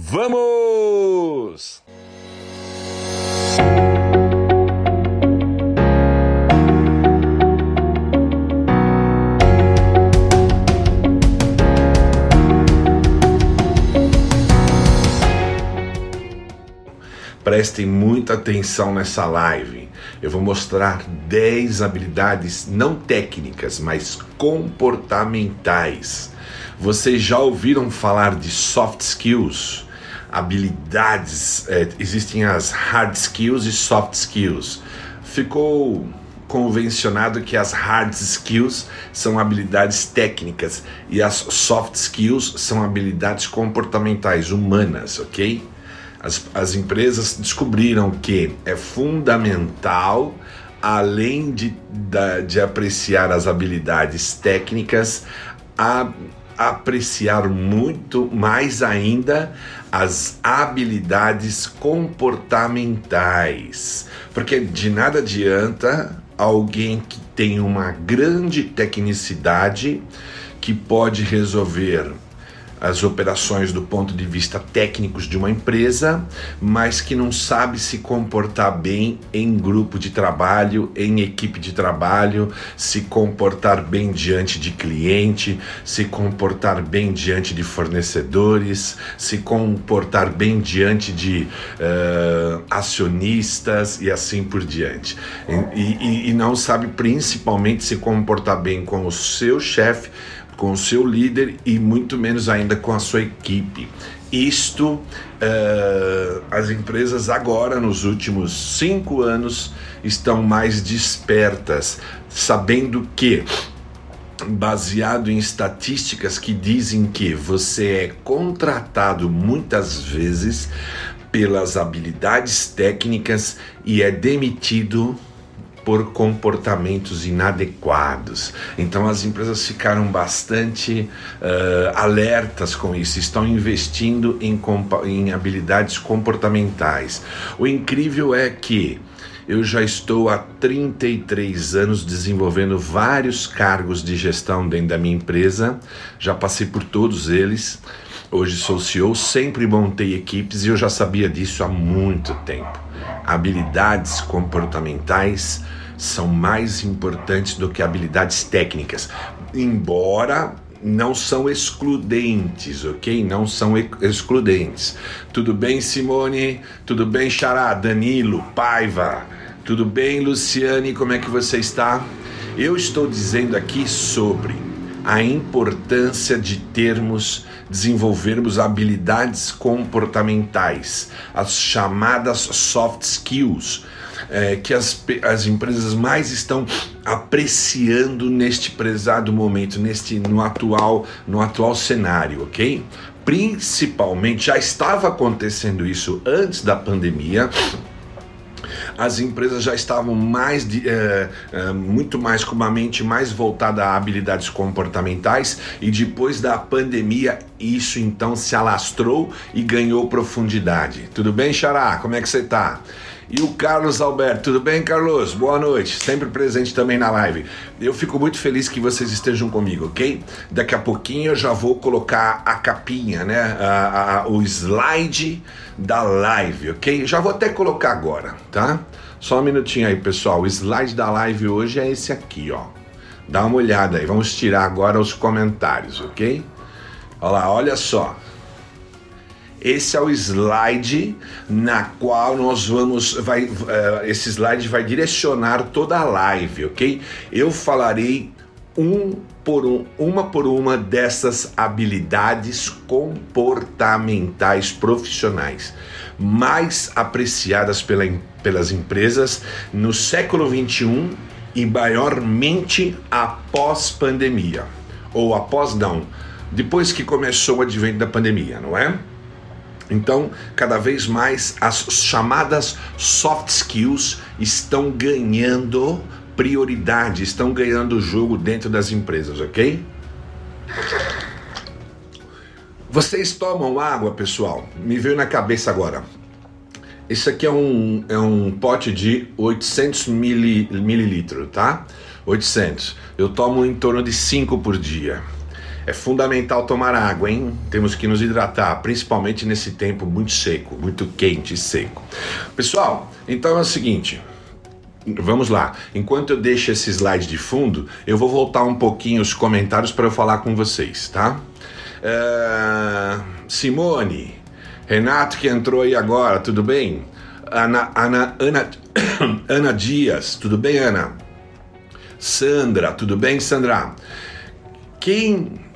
Vamos! Prestem muita atenção nessa live. Eu vou mostrar 10 habilidades não técnicas, mas comportamentais. Vocês já ouviram falar de soft skills? Habilidades, é, existem as hard skills e soft skills. Ficou convencionado que as hard skills são habilidades técnicas e as soft skills são habilidades comportamentais humanas, ok? As, as empresas descobriram que é fundamental, além de, de, de apreciar as habilidades técnicas, a, apreciar muito mais ainda as habilidades comportamentais. Porque de nada adianta alguém que tem uma grande tecnicidade que pode resolver as operações do ponto de vista técnicos de uma empresa, mas que não sabe se comportar bem em grupo de trabalho, em equipe de trabalho, se comportar bem diante de cliente, se comportar bem diante de fornecedores, se comportar bem diante de uh, acionistas e assim por diante. E, e, e não sabe principalmente se comportar bem com o seu chefe com o seu líder e muito menos ainda com a sua equipe. Isto, uh, as empresas agora, nos últimos cinco anos, estão mais despertas, sabendo que baseado em estatísticas que dizem que você é contratado muitas vezes pelas habilidades técnicas e é demitido por comportamentos inadequados. Então as empresas ficaram bastante uh, alertas com isso, estão investindo em, em habilidades comportamentais. O incrível é que eu já estou há 33 anos desenvolvendo vários cargos de gestão dentro da minha empresa, já passei por todos eles. Hoje sou CEO, sempre montei equipes e eu já sabia disso há muito tempo. Habilidades comportamentais são mais importantes do que habilidades técnicas, embora não são excludentes, ok? Não são excludentes. Tudo bem, Simone? Tudo bem, Xará? Danilo, Paiva? Tudo bem, Luciane? Como é que você está? Eu estou dizendo aqui sobre a importância de termos, desenvolvermos habilidades comportamentais, as chamadas soft skills é, que as, as empresas mais estão apreciando neste prezado momento, neste no atual no atual cenário, ok? Principalmente já estava acontecendo isso antes da pandemia as empresas já estavam mais de, é, é, muito mais com uma mente mais voltada a habilidades comportamentais e depois da pandemia isso então se alastrou e ganhou profundidade. Tudo bem, Xará? Como é que você está? E o Carlos Alberto, tudo bem, Carlos? Boa noite, sempre presente também na live. Eu fico muito feliz que vocês estejam comigo, ok? Daqui a pouquinho eu já vou colocar a capinha, né? A, a, o slide da live, ok? Já vou até colocar agora, tá? Só um minutinho aí, pessoal. O slide da live hoje é esse aqui, ó. Dá uma olhada aí. Vamos tirar agora os comentários, ok? Olha lá, olha só. Esse é o slide na qual nós vamos, vai, uh, esse slide vai direcionar toda a live, ok? Eu falarei um por um, uma por uma dessas habilidades comportamentais profissionais mais apreciadas pela, pelas empresas no século 21 e maiormente após pandemia ou após não, depois que começou o advento da pandemia, não é? Então, cada vez mais as chamadas soft skills estão ganhando prioridade, estão ganhando o jogo dentro das empresas, ok? Vocês tomam água, pessoal? Me veio na cabeça agora. Esse aqui é um, é um pote de 800 mililitros, tá? 800. Eu tomo em torno de 5 por dia. É fundamental tomar água, hein? Temos que nos hidratar, principalmente nesse tempo muito seco, muito quente e seco. Pessoal, então é o seguinte. Vamos lá. Enquanto eu deixo esse slide de fundo, eu vou voltar um pouquinho os comentários para eu falar com vocês, tá? Uh, Simone, Renato que entrou aí agora, tudo bem? Ana, Ana, Ana, Ana Dias, tudo bem, Ana? Sandra, tudo bem, Sandra? Quem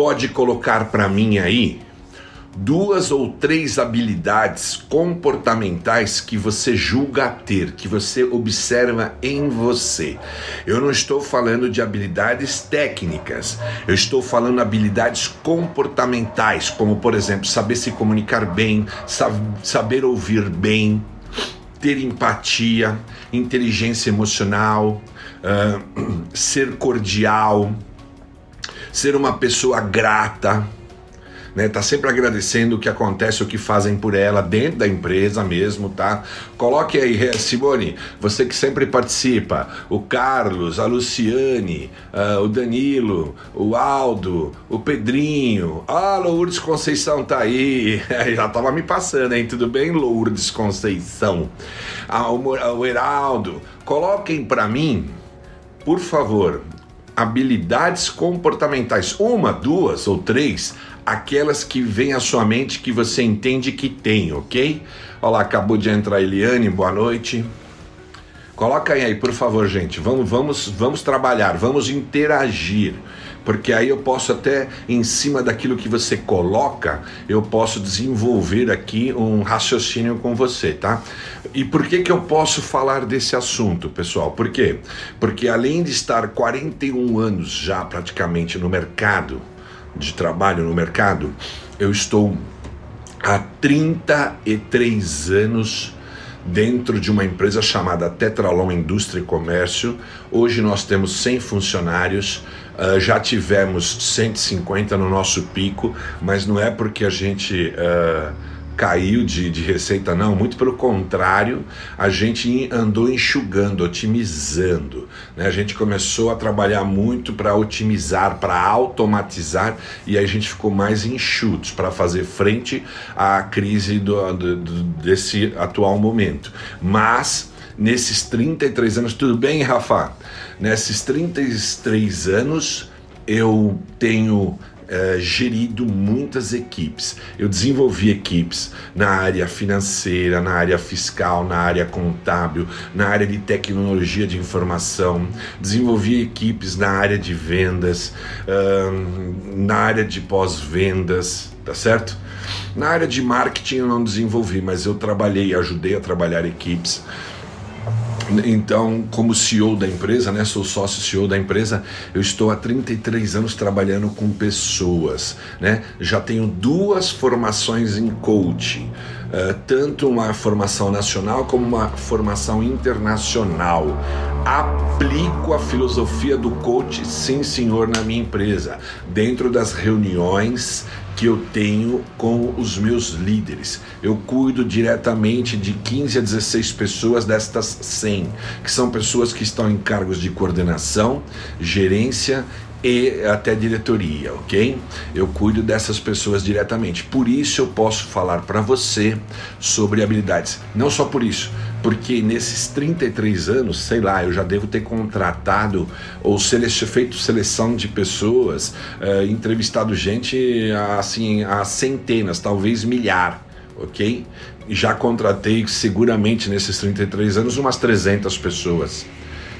pode colocar para mim aí duas ou três habilidades comportamentais que você julga ter, que você observa em você. Eu não estou falando de habilidades técnicas, eu estou falando habilidades comportamentais, como por exemplo, saber se comunicar bem, saber ouvir bem, ter empatia, inteligência emocional, uh, ser cordial, ser uma pessoa grata né? Tá sempre agradecendo o que acontece, o que fazem por ela dentro da empresa mesmo, tá? Coloque aí, Simone, você que sempre participa, o Carlos, a Luciane, uh, o Danilo, o Aldo, o Pedrinho, ah, Lourdes Conceição tá aí, já tava me passando, hein? Tudo bem, Lourdes Conceição? Ah, o, o Heraldo, coloquem para mim, por favor, habilidades comportamentais, uma, duas ou três aquelas que vêm à sua mente que você entende que tem, ok? Olha lá, acabou de entrar a Eliane, boa noite. Coloca aí, por favor, gente. Vamos, vamos, vamos trabalhar, vamos interagir, porque aí eu posso até em cima daquilo que você coloca, eu posso desenvolver aqui um raciocínio com você, tá? E por que que eu posso falar desse assunto, pessoal? Por quê? Porque além de estar 41 anos já praticamente no mercado, de trabalho no mercado, eu estou há 33 anos dentro de uma empresa chamada Tetralon Indústria e Comércio. Hoje nós temos 100 funcionários, uh, já tivemos 150 no nosso pico, mas não é porque a gente. Uh, caiu de, de receita, não, muito pelo contrário, a gente andou enxugando, otimizando. Né? A gente começou a trabalhar muito para otimizar, para automatizar e a gente ficou mais enxutos para fazer frente à crise do, do, do, desse atual momento. Mas nesses 33 anos, tudo bem, Rafa? Nesses 33 anos eu tenho uh, gerido muitas equipes. Eu desenvolvi equipes na área financeira, na área fiscal, na área contábil, na área de tecnologia de informação, desenvolvi equipes na área de vendas, na área de pós-vendas, tá certo? Na área de marketing eu não desenvolvi, mas eu trabalhei, ajudei a trabalhar equipes. Então, como CEO da empresa, né, sou sócio CEO da empresa, eu estou há 33 anos trabalhando com pessoas, né? Já tenho duas formações em coaching, uh, tanto uma formação nacional como uma formação internacional. Aplico a filosofia do coach, sim, senhor, na minha empresa, dentro das reuniões que eu tenho com os meus líderes. Eu cuido diretamente de 15 a 16 pessoas destas 100, que são pessoas que estão em cargos de coordenação, gerência e até diretoria, ok? Eu cuido dessas pessoas diretamente. Por isso eu posso falar para você sobre habilidades. Não só por isso, porque nesses 33 anos, sei lá, eu já devo ter contratado ou sele feito seleção de pessoas, uh, entrevistado gente assim a centenas, talvez milhar, ok? Já contratei seguramente nesses 33 anos umas 300 pessoas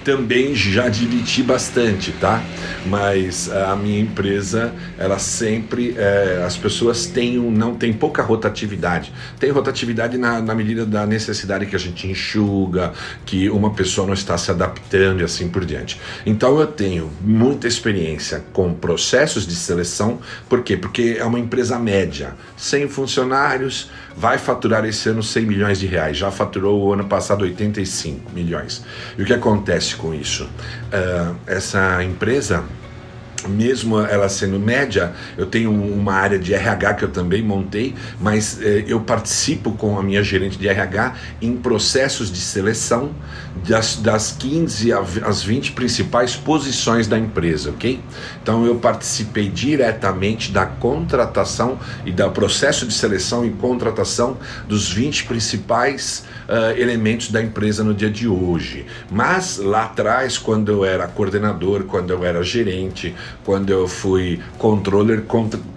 também já dividi bastante, tá? Mas a minha empresa, ela sempre, é, as pessoas têm, não tem pouca rotatividade. Tem rotatividade na, na medida da necessidade que a gente enxuga, que uma pessoa não está se adaptando e assim por diante. Então eu tenho muita experiência com processos de seleção, por quê? Porque é uma empresa média, 100 funcionários, vai faturar esse ano 100 milhões de reais, já faturou o ano passado 85 milhões. E o que acontece com isso? Uh, essa empresa mesmo ela sendo média, eu tenho uma área de RH que eu também montei, mas eh, eu participo com a minha gerente de RH em processos de seleção das, das 15 às 20 principais posições da empresa, ok? Então eu participei diretamente da contratação e do processo de seleção e contratação dos 20 principais uh, elementos da empresa no dia de hoje. Mas lá atrás, quando eu era coordenador, quando eu era gerente, quando eu fui controller,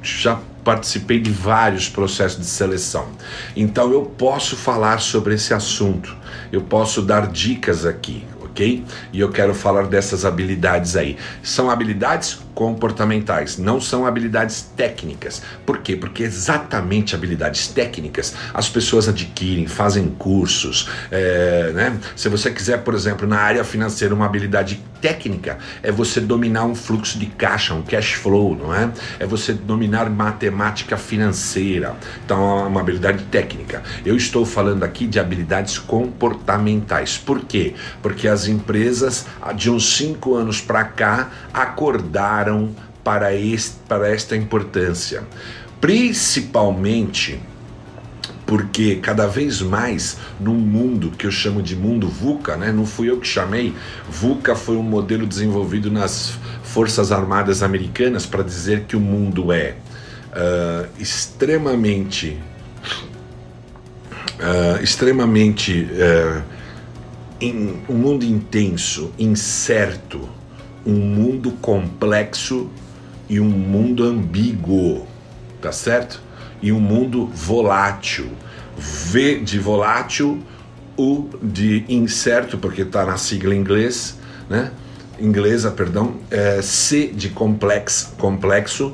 já participei de vários processos de seleção. Então eu posso falar sobre esse assunto, eu posso dar dicas aqui, ok? E eu quero falar dessas habilidades aí. São habilidades comportamentais, não são habilidades técnicas. Por quê? Porque exatamente habilidades técnicas as pessoas adquirem, fazem cursos. É, né? Se você quiser, por exemplo, na área financeira, uma habilidade técnica é você dominar um fluxo de caixa, um cash flow, não é? É você dominar matemática financeira. Então, é uma habilidade técnica. Eu estou falando aqui de habilidades comportamentais. Por quê? Porque as empresas, de uns cinco anos para cá, acordaram para, este, para esta importância. Principalmente porque cada vez mais num mundo que eu chamo de mundo VUCA, né? não fui eu que chamei, VUCA foi um modelo desenvolvido nas Forças Armadas Americanas para dizer que o mundo é uh, extremamente uh, extremamente uh, um mundo intenso, incerto, um mundo complexo e um mundo ambíguo, tá certo? E um mundo volátil. V de volátil, U de incerto, porque está na sigla inglês, né? Inglesa, perdão, é C de complexo, complexo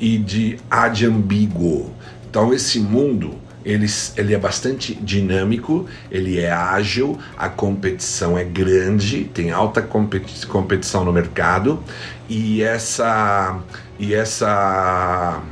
e de A de ambíguo. Então esse mundo ele, ele é bastante dinâmico, ele é ágil, a competição é grande, tem alta competi competição no mercado e essa e essa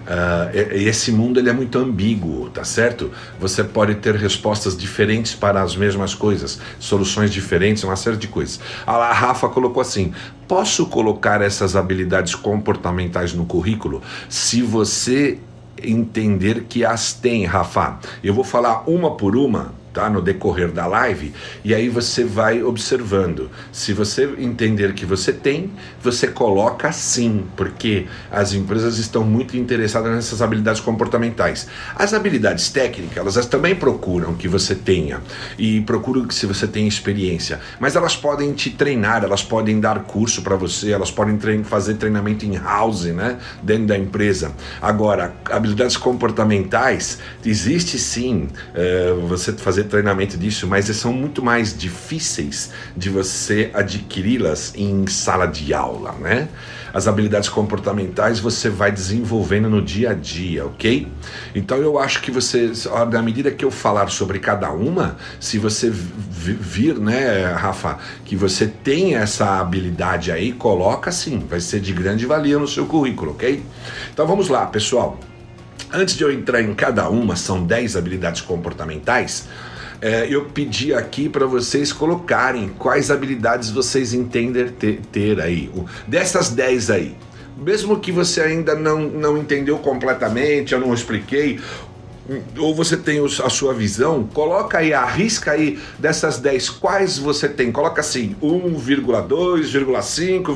Uh, esse mundo ele é muito ambíguo, tá certo? Você pode ter respostas diferentes para as mesmas coisas, soluções diferentes, uma série de coisas. A Rafa colocou assim: posso colocar essas habilidades comportamentais no currículo? Se você entender que as tem, Rafa. Eu vou falar uma por uma tá? No decorrer da live, e aí você vai observando. Se você entender que você tem, você coloca sim, porque as empresas estão muito interessadas nessas habilidades comportamentais. As habilidades técnicas, elas também procuram que você tenha e procuram que se você tem experiência, mas elas podem te treinar, elas podem dar curso para você, elas podem trein fazer treinamento em house, né, dentro da empresa. Agora, habilidades comportamentais, existe sim, uh, você fazer fazer treinamento disso, mas são muito mais difíceis de você adquiri-las em sala de aula, né? As habilidades comportamentais você vai desenvolvendo no dia a dia, ok? Então eu acho que você, na medida que eu falar sobre cada uma, se você vir, né, Rafa, que você tem essa habilidade aí, coloca sim, vai ser de grande valia no seu currículo, ok? Então vamos lá, pessoal. Antes de eu entrar em cada uma, são 10 habilidades comportamentais é, eu pedi aqui para vocês colocarem quais habilidades vocês entendem ter, ter aí. Dessas 10 aí. Mesmo que você ainda não, não entendeu completamente, eu não expliquei, ou você tem a sua visão, coloca aí, arrisca aí dessas 10, quais você tem? Coloca assim, 1,2, 1,5,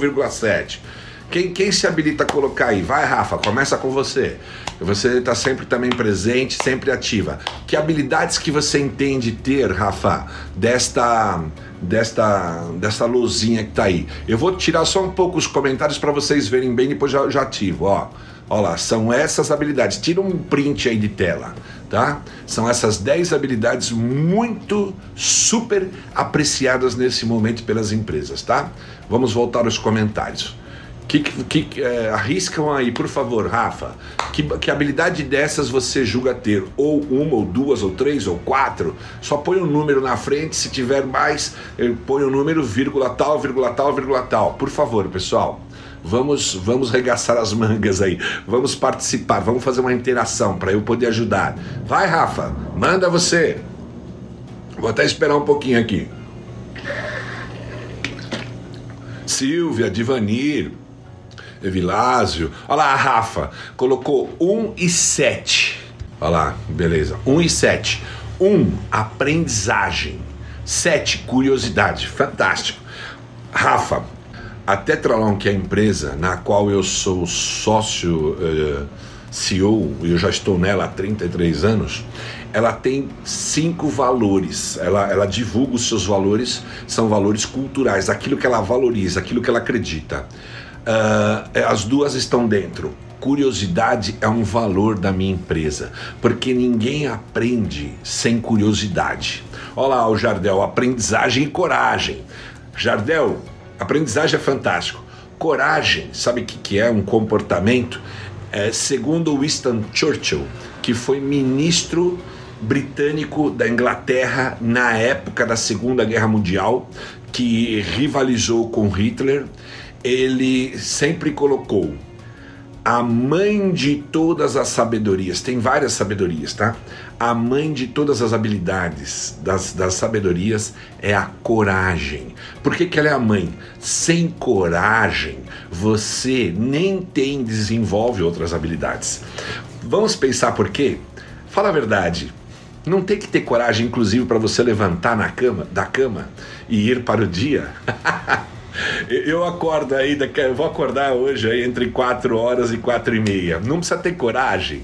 Quem, quem se habilita a colocar aí? Vai, Rafa, começa com você. Você está sempre também presente, sempre ativa. Que habilidades que você entende ter, Rafa, desta desta desta luzinha que está aí? Eu vou tirar só um pouco os comentários para vocês verem bem, depois já, já ativo, ó. Olha lá, são essas habilidades. Tira um print aí de tela, tá? São essas 10 habilidades muito super apreciadas nesse momento pelas empresas, tá? Vamos voltar aos comentários. Que, que é, arriscam aí, por favor, Rafa. Que, que habilidade dessas você julga ter? Ou uma, ou duas, ou três, ou quatro? Só põe um número na frente. Se tiver mais, põe o um número, vírgula tal, vírgula tal, vírgula tal. Por favor, pessoal. Vamos, vamos regaçar as mangas aí. Vamos participar. Vamos fazer uma interação para eu poder ajudar. Vai, Rafa. Manda você. Vou até esperar um pouquinho aqui. Silvia, Divanir, Evilásio. Olha lá, a Rafa colocou 1 e 7. Olha lá, beleza. 1 e 7. 1, aprendizagem. 7, curiosidade. Fantástico. Rafa, a Tetralon, que é a empresa na qual eu sou sócio uh, CEO, e eu já estou nela há 33 anos, ela tem cinco valores. Ela, ela divulga os seus valores, são valores culturais, aquilo que ela valoriza, aquilo que ela acredita. Uh, as duas estão dentro. Curiosidade é um valor da minha empresa, porque ninguém aprende sem curiosidade. Olha lá o Jardel, aprendizagem e coragem. Jardel, aprendizagem é fantástico. Coragem, sabe o que, que é um comportamento? É, segundo Winston Churchill, que foi ministro britânico da Inglaterra na época da Segunda Guerra Mundial, que rivalizou com Hitler, ele sempre colocou a mãe de todas as sabedorias, tem várias sabedorias, tá? A mãe de todas as habilidades, das, das sabedorias, é a coragem. Por que, que ela é a mãe? Sem coragem, você nem tem, desenvolve outras habilidades. Vamos pensar por quê? Fala a verdade, não tem que ter coragem, inclusive, para você levantar na cama, da cama e ir para o dia? Eu acordo aí, eu vou acordar hoje aí entre 4 horas e 4 e meia. Não precisa ter coragem.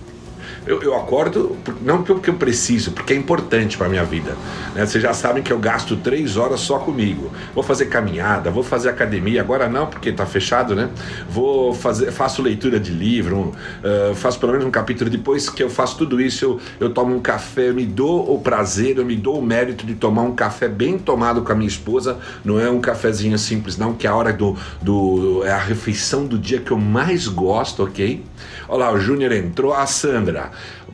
Eu, eu acordo, não porque eu preciso, porque é importante para minha vida. Né? Vocês já sabem que eu gasto três horas só comigo. Vou fazer caminhada, vou fazer academia, agora não, porque está fechado, né? Vou fazer, faço leitura de livro, uh, faço pelo menos um capítulo. Depois que eu faço tudo isso, eu, eu tomo um café, eu me dou o prazer, eu me dou o mérito de tomar um café bem tomado com a minha esposa. Não é um cafezinho simples, não, que é a hora do, do. é a refeição do dia que eu mais gosto, ok? Olha lá, o Júnior entrou, a Sandra.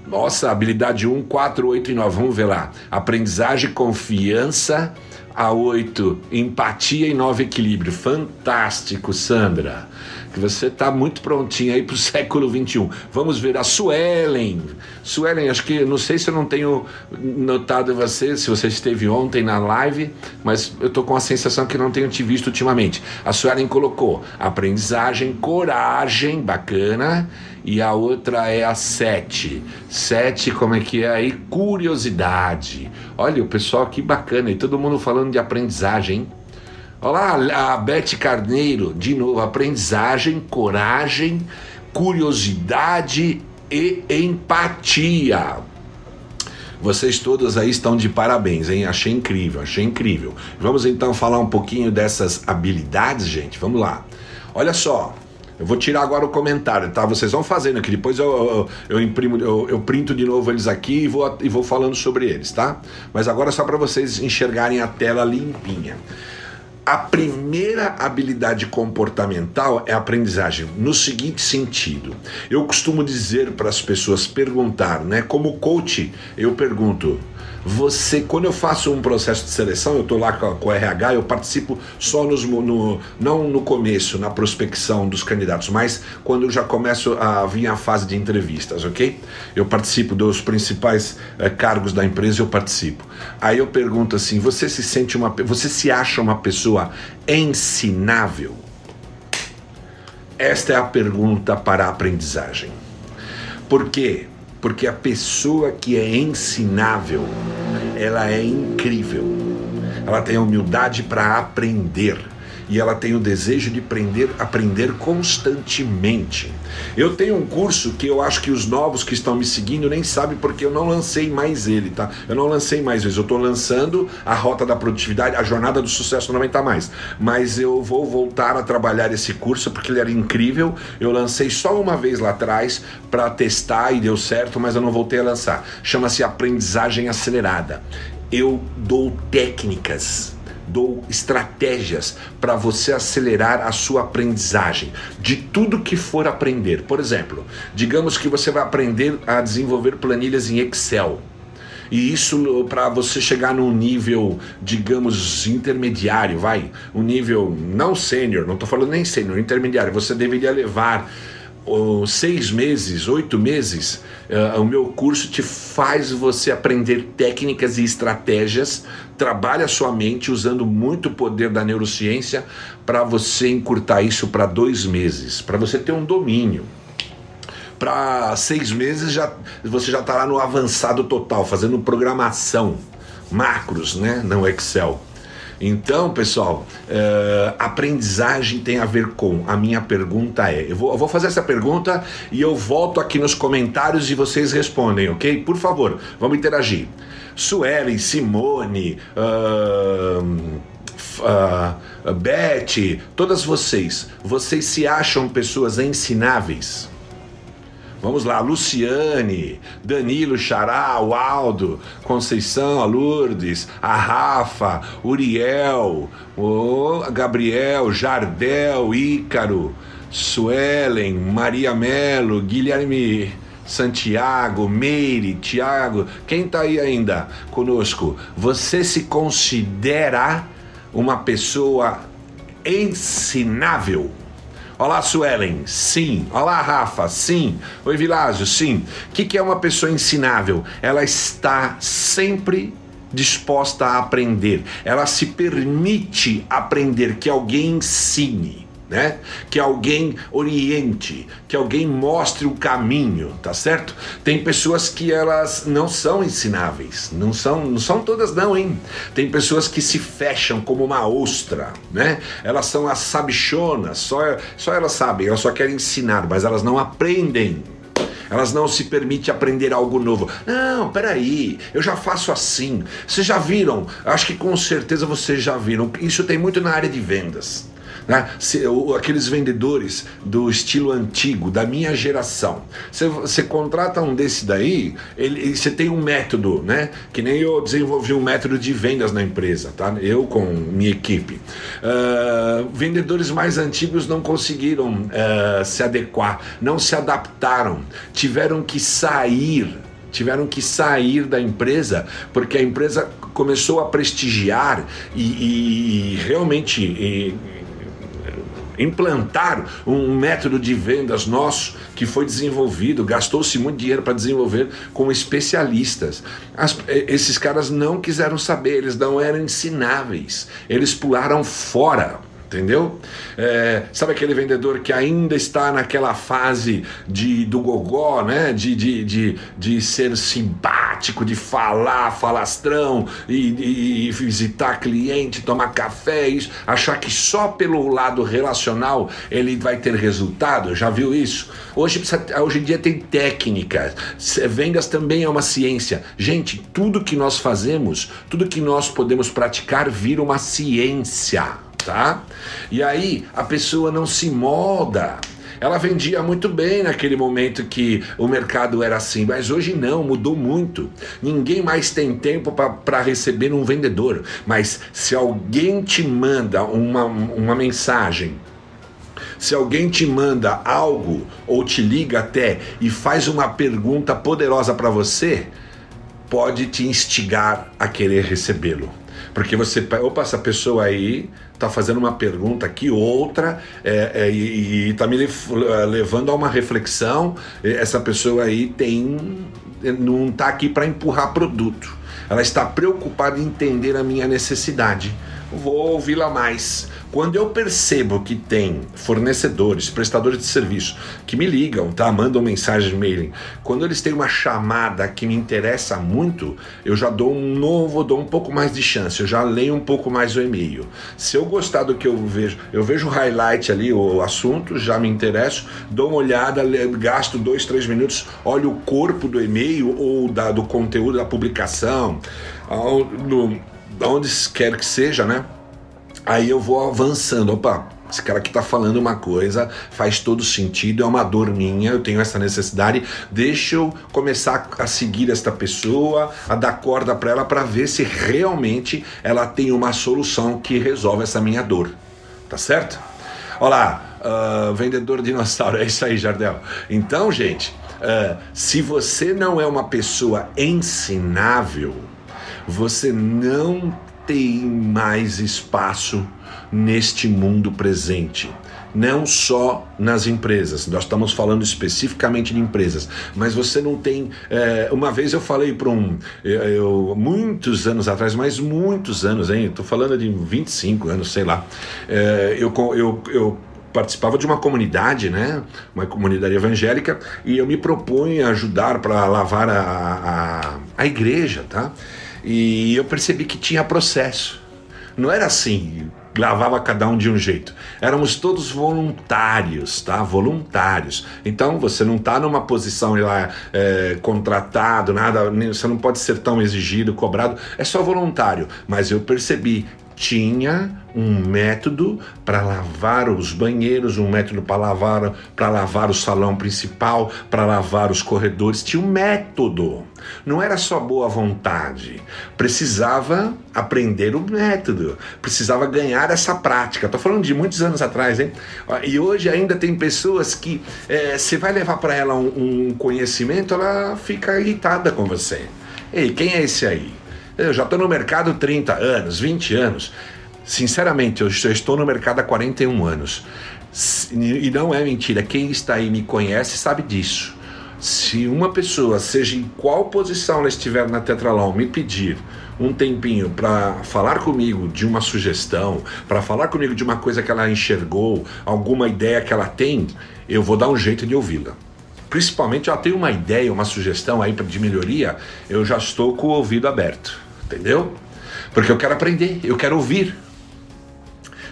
Nossa, habilidade 1, 4, 8 e 9. Vamos ver lá. Aprendizagem, confiança. A 8, empatia e 9, equilíbrio. Fantástico, Sandra que você está muito prontinho aí para o século XXI. Vamos ver a Suelen. Suelen, acho que não sei se eu não tenho notado você, se você esteve ontem na live, mas eu estou com a sensação que não tenho te visto ultimamente. A Suelen colocou aprendizagem, coragem, bacana, e a outra é a sete. Sete, como é que é aí? Curiosidade. Olha, o pessoal que bacana, e todo mundo falando de aprendizagem? Olá, a Beth Carneiro, de novo, aprendizagem, coragem, curiosidade e empatia. Vocês todos aí estão de parabéns, hein? Achei incrível, achei incrível. Vamos então falar um pouquinho dessas habilidades, gente. Vamos lá. Olha só, eu vou tirar agora o comentário, tá? Vocês vão fazendo aqui, depois eu, eu, eu imprimo, eu, eu, printo de novo eles aqui e vou, e vou falando sobre eles, tá? Mas agora só para vocês enxergarem a tela limpinha. A primeira habilidade comportamental é a aprendizagem, no seguinte sentido. Eu costumo dizer para as pessoas perguntar, né? Como coach, eu pergunto: você, quando eu faço um processo de seleção, eu estou lá com, o RH, eu participo só nos, no, não no começo, na prospecção dos candidatos, mas quando eu já começo a vir a fase de entrevistas, ok? Eu participo dos principais eh, cargos da empresa, eu participo. Aí eu pergunto assim: você se sente uma, você se acha uma pessoa ensinável? Esta é a pergunta para a aprendizagem. Por quê? Porque a pessoa que é ensinável, ela é incrível. Ela tem a humildade para aprender e ela tem o desejo de aprender, aprender constantemente. Eu tenho um curso que eu acho que os novos que estão me seguindo nem sabem porque eu não lancei mais ele, tá? Eu não lancei mais vezes, eu estou lançando a Rota da Produtividade, a Jornada do Sucesso não está mais. Mas eu vou voltar a trabalhar esse curso porque ele era incrível. Eu lancei só uma vez lá atrás para testar e deu certo, mas eu não voltei a lançar. Chama-se Aprendizagem Acelerada. Eu dou técnicas dou estratégias para você acelerar a sua aprendizagem de tudo que for aprender. Por exemplo, digamos que você vai aprender a desenvolver planilhas em Excel. E isso para você chegar num nível, digamos, intermediário, vai, um nível não sênior, não estou falando nem sênior, intermediário, você deveria levar ou seis meses, oito meses, uh, o meu curso te faz você aprender técnicas e estratégias, trabalha sua mente usando muito o poder da neurociência para você encurtar isso para dois meses, para você ter um domínio. Para seis meses já você já está lá no avançado total, fazendo programação, macros, né, no Excel. Então, pessoal, uh, aprendizagem tem a ver com. A minha pergunta é: eu vou, eu vou, fazer essa pergunta e eu volto aqui nos comentários e vocês respondem, ok? Por favor, vamos interagir. Suelen, Simone, uh, uh, Beth, todas vocês, vocês se acham pessoas ensináveis? Vamos lá, Luciane, Danilo, Xará, o Aldo, Conceição, a Lourdes, a Rafa, Uriel, o Gabriel, Jardel, Ícaro, Suelen, Maria Melo, Guilherme Santiago, Meire, Tiago, quem está aí ainda conosco? Você se considera uma pessoa ensinável? Olá, Suelen. Sim. Olá, Rafa. Sim. Oi, Vilásio. Sim. O que, que é uma pessoa ensinável? Ela está sempre disposta a aprender. Ela se permite aprender, que alguém ensine né? Que alguém oriente, que alguém mostre o caminho, tá certo? Tem pessoas que elas não são ensináveis, não são, não são todas não, hein? Tem pessoas que se fecham como uma ostra, né? Elas são as sabichonas, só só elas sabem, elas só querem ensinar, mas elas não aprendem. Elas não se permitem aprender algo novo. Não, peraí, eu já faço assim. Vocês já viram? Acho que com certeza vocês já viram. Isso tem muito na área de vendas. Né? Se, o, aqueles vendedores do estilo antigo, da minha geração. Você contrata um desse daí, ele, você tem um método, né? Que nem eu desenvolvi um método de vendas na empresa, tá? Eu com minha equipe. Uh, vendedores mais antigos não conseguiram uh, se adequar, não se adaptaram, tiveram que sair tiveram que sair da empresa porque a empresa começou a prestigiar e, e, e realmente e, implantar um método de vendas nosso que foi desenvolvido, gastou-se muito dinheiro para desenvolver com especialistas. As, esses caras não quiseram saber, eles não eram ensináveis, eles pularam fora. Entendeu? É, sabe aquele vendedor que ainda está naquela fase de, do gogó, né? De, de, de, de ser simpático, de falar, falastrão e, e visitar cliente, tomar café, isso, achar que só pelo lado relacional ele vai ter resultado? Já viu isso? Hoje, hoje em dia tem técnicas, vendas também é uma ciência. Gente, tudo que nós fazemos, tudo que nós podemos praticar vira uma ciência tá? E aí a pessoa não se molda. Ela vendia muito bem naquele momento que o mercado era assim, mas hoje não, mudou muito. Ninguém mais tem tempo para receber um vendedor. Mas se alguém te manda uma, uma mensagem se alguém te manda algo ou te liga até e faz uma pergunta poderosa para você, pode te instigar a querer recebê-lo. Porque você, opa, essa pessoa aí está fazendo uma pergunta aqui, outra, é, é, e está me levando a uma reflexão. Essa pessoa aí tem. não está aqui para empurrar produto. Ela está preocupada em entender a minha necessidade. Vou ouvi-la mais. Quando eu percebo que tem fornecedores, prestadores de serviço que me ligam, tá? Mandam mensagem de mailing. Quando eles têm uma chamada que me interessa muito, eu já dou um novo, dou um pouco mais de chance, eu já leio um pouco mais o e-mail. Se eu gostar do que eu vejo, eu vejo o highlight ali, o assunto, já me interesso, dou uma olhada, gasto dois, três minutos, olho o corpo do e-mail ou da, do conteúdo da publicação, onde, onde quer que seja, né? Aí eu vou avançando, opa, esse cara aqui tá falando uma coisa, faz todo sentido, é uma dor minha, eu tenho essa necessidade, deixa eu começar a seguir esta pessoa, a dar corda para ela para ver se realmente ela tem uma solução que resolve essa minha dor. Tá certo? Olá, uh, vendedor dinossauro, é isso aí, Jardel. Então, gente, uh, se você não é uma pessoa ensinável, você não tem mais espaço neste mundo presente. não só nas empresas, nós estamos falando especificamente de empresas, mas você não tem. É, uma vez eu falei para um. Eu, eu, muitos anos atrás, mas muitos anos, hein? Estou falando de 25 anos, sei lá. É, eu, eu, eu participava de uma comunidade, né? Uma comunidade evangélica, e eu me propunha ajudar para lavar a, a, a igreja, tá? E eu percebi que tinha processo. Não era assim, gravava cada um de um jeito. Éramos todos voluntários, tá? Voluntários. Então você não está numa posição lá é, contratado, nada, você não pode ser tão exigido, cobrado. É só voluntário. Mas eu percebi tinha um método para lavar os banheiros, um método para lavar para lavar o salão principal, para lavar os corredores, tinha um método. Não era só boa vontade. Precisava aprender o método, precisava ganhar essa prática. Estou falando de muitos anos atrás, hein? E hoje ainda tem pessoas que é, você vai levar para ela um, um conhecimento, ela fica irritada com você. Ei, quem é esse aí? Eu já estou no mercado 30 anos, 20 anos. Sinceramente, eu estou no mercado há 41 anos. E não é mentira, quem está aí me conhece sabe disso. Se uma pessoa, seja em qual posição ela estiver na Tetralão, me pedir um tempinho para falar comigo de uma sugestão, para falar comigo de uma coisa que ela enxergou, alguma ideia que ela tem, eu vou dar um jeito de ouvi-la principalmente ela tem uma ideia, uma sugestão aí de melhoria, eu já estou com o ouvido aberto. Entendeu? Porque eu quero aprender, eu quero ouvir.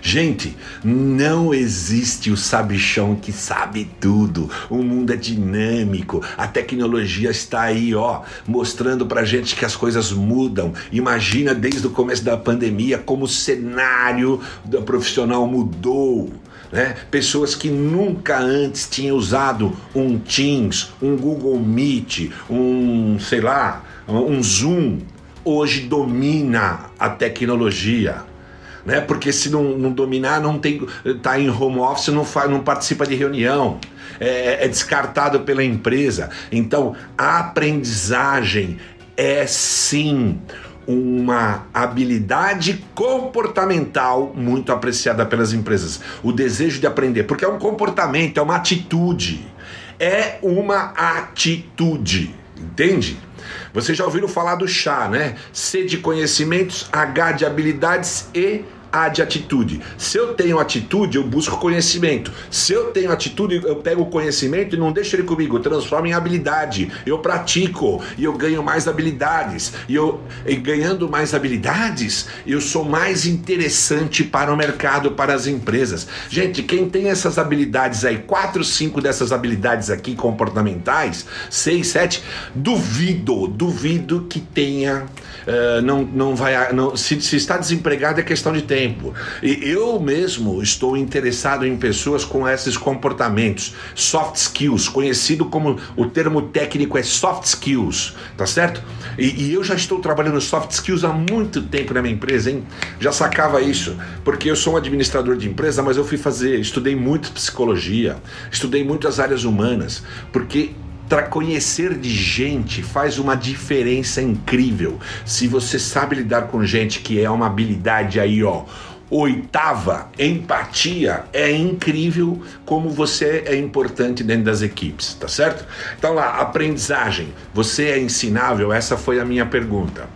Gente, não existe o sabichão que sabe tudo. O mundo é dinâmico. A tecnologia está aí, ó, mostrando pra gente que as coisas mudam. Imagina desde o começo da pandemia como o cenário do profissional mudou. Né? Pessoas que nunca antes tinham usado um Teams, um Google Meet, um, sei lá, um Zoom, hoje domina a tecnologia. Né? Porque se não, não dominar, não tem, tá em home office, não, faz, não participa de reunião, é, é descartado pela empresa. Então, a aprendizagem é sim uma habilidade comportamental muito apreciada pelas empresas. O desejo de aprender, porque é um comportamento, é uma atitude. É uma atitude, entende? Vocês já ouviram falar do chá, né? C de conhecimentos, H de habilidades e a de atitude. Se eu tenho atitude, eu busco conhecimento. Se eu tenho atitude, eu pego o conhecimento e não deixo ele comigo, eu transformo em habilidade. Eu pratico e eu ganho mais habilidades. E eu e ganhando mais habilidades, eu sou mais interessante para o mercado, para as empresas. Gente, quem tem essas habilidades aí, quatro, cinco dessas habilidades aqui comportamentais, seis, sete, duvido, duvido que tenha, uh, não, não vai, não, se, se está desempregado é questão de tempo tempo. E eu mesmo estou interessado em pessoas com esses comportamentos, soft skills, conhecido como o termo técnico é soft skills, tá certo? E, e eu já estou trabalhando soft skills há muito tempo na minha empresa, hein? Já sacava isso, porque eu sou um administrador de empresa, mas eu fui fazer, estudei muito psicologia, estudei muito as áreas humanas, porque para conhecer de gente faz uma diferença incrível. Se você sabe lidar com gente que é uma habilidade aí, ó, oitava, empatia, é incrível como você é importante dentro das equipes, tá certo? Então lá, aprendizagem, você é ensinável? Essa foi a minha pergunta.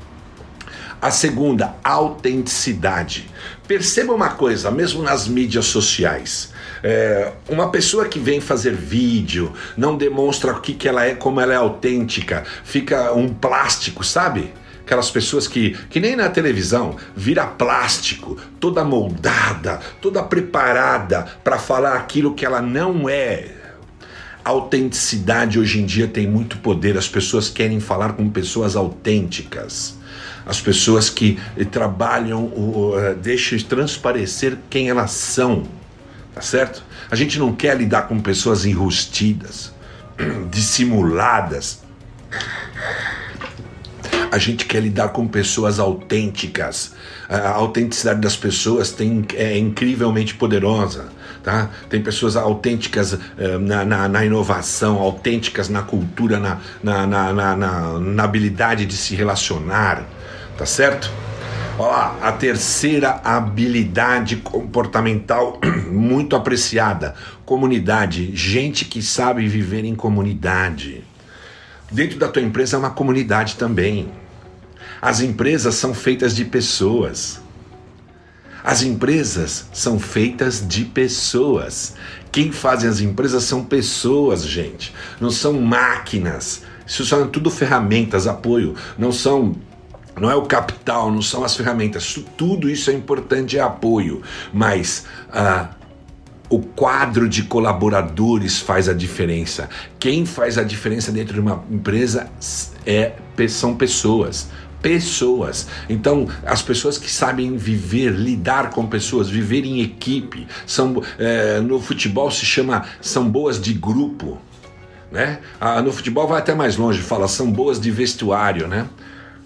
A segunda, autenticidade. Perceba uma coisa, mesmo nas mídias sociais. É, uma pessoa que vem fazer vídeo, não demonstra o que, que ela é, como ela é autêntica, fica um plástico, sabe? Aquelas pessoas que, que nem na televisão, vira plástico, toda moldada, toda preparada para falar aquilo que ela não é. A autenticidade hoje em dia tem muito poder, as pessoas querem falar com pessoas autênticas as pessoas que trabalham, uh, deixam transparecer quem elas são, tá certo? A gente não quer lidar com pessoas enrustidas, dissimuladas. A gente quer lidar com pessoas autênticas. A autenticidade das pessoas tem, é incrivelmente poderosa. Tá? Tem pessoas autênticas uh, na, na, na, inovação, autênticas na cultura, na, na, na, na, na habilidade de se relacionar tá certo? Olha lá, a terceira habilidade comportamental muito apreciada: comunidade. Gente que sabe viver em comunidade. Dentro da tua empresa é uma comunidade também. As empresas são feitas de pessoas. As empresas são feitas de pessoas. Quem fazem as empresas são pessoas, gente. Não são máquinas. Isso são tudo ferramentas, apoio. Não são não é o capital, não são as ferramentas. Tudo isso é importante, é apoio. Mas ah, o quadro de colaboradores faz a diferença. Quem faz a diferença dentro de uma empresa é, são pessoas pessoas. Então, as pessoas que sabem viver, lidar com pessoas, viver em equipe, são é, no futebol se chama são boas de grupo, né? Ah, no futebol vai até mais longe, fala são boas de vestuário, né?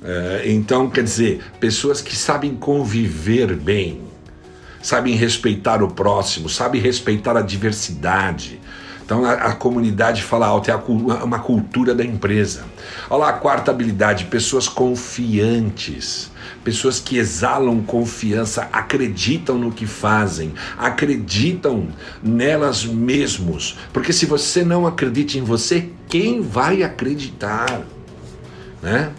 É, então, quer dizer, pessoas que sabem conviver bem, sabem respeitar o próximo, sabem respeitar a diversidade, então a, a comunidade fala alto, é a, uma cultura da empresa. Olha lá a quarta habilidade: pessoas confiantes. Pessoas que exalam confiança, acreditam no que fazem, acreditam nelas mesmos. Porque se você não acredita em você, quem vai acreditar? Né?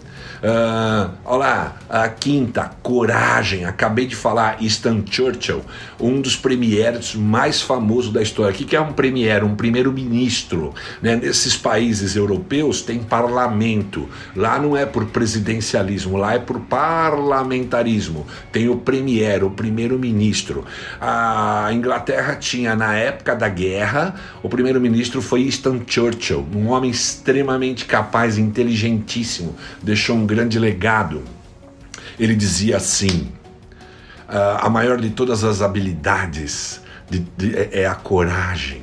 Uh, olá, a quinta, coragem. Acabei de falar Stan Churchill, um dos premiers mais famosos da história. O que é um premier? Um primeiro-ministro. Né? Nesses países europeus tem parlamento. Lá não é por presidencialismo, lá é por parlamentarismo. Tem o premier, o primeiro-ministro. A Inglaterra tinha, na época da guerra, o primeiro-ministro foi Stan Churchill, um homem extremamente capaz, inteligentíssimo. Deixou um grande legado. Ele dizia assim: a maior de todas as habilidades de, de, é, é a coragem.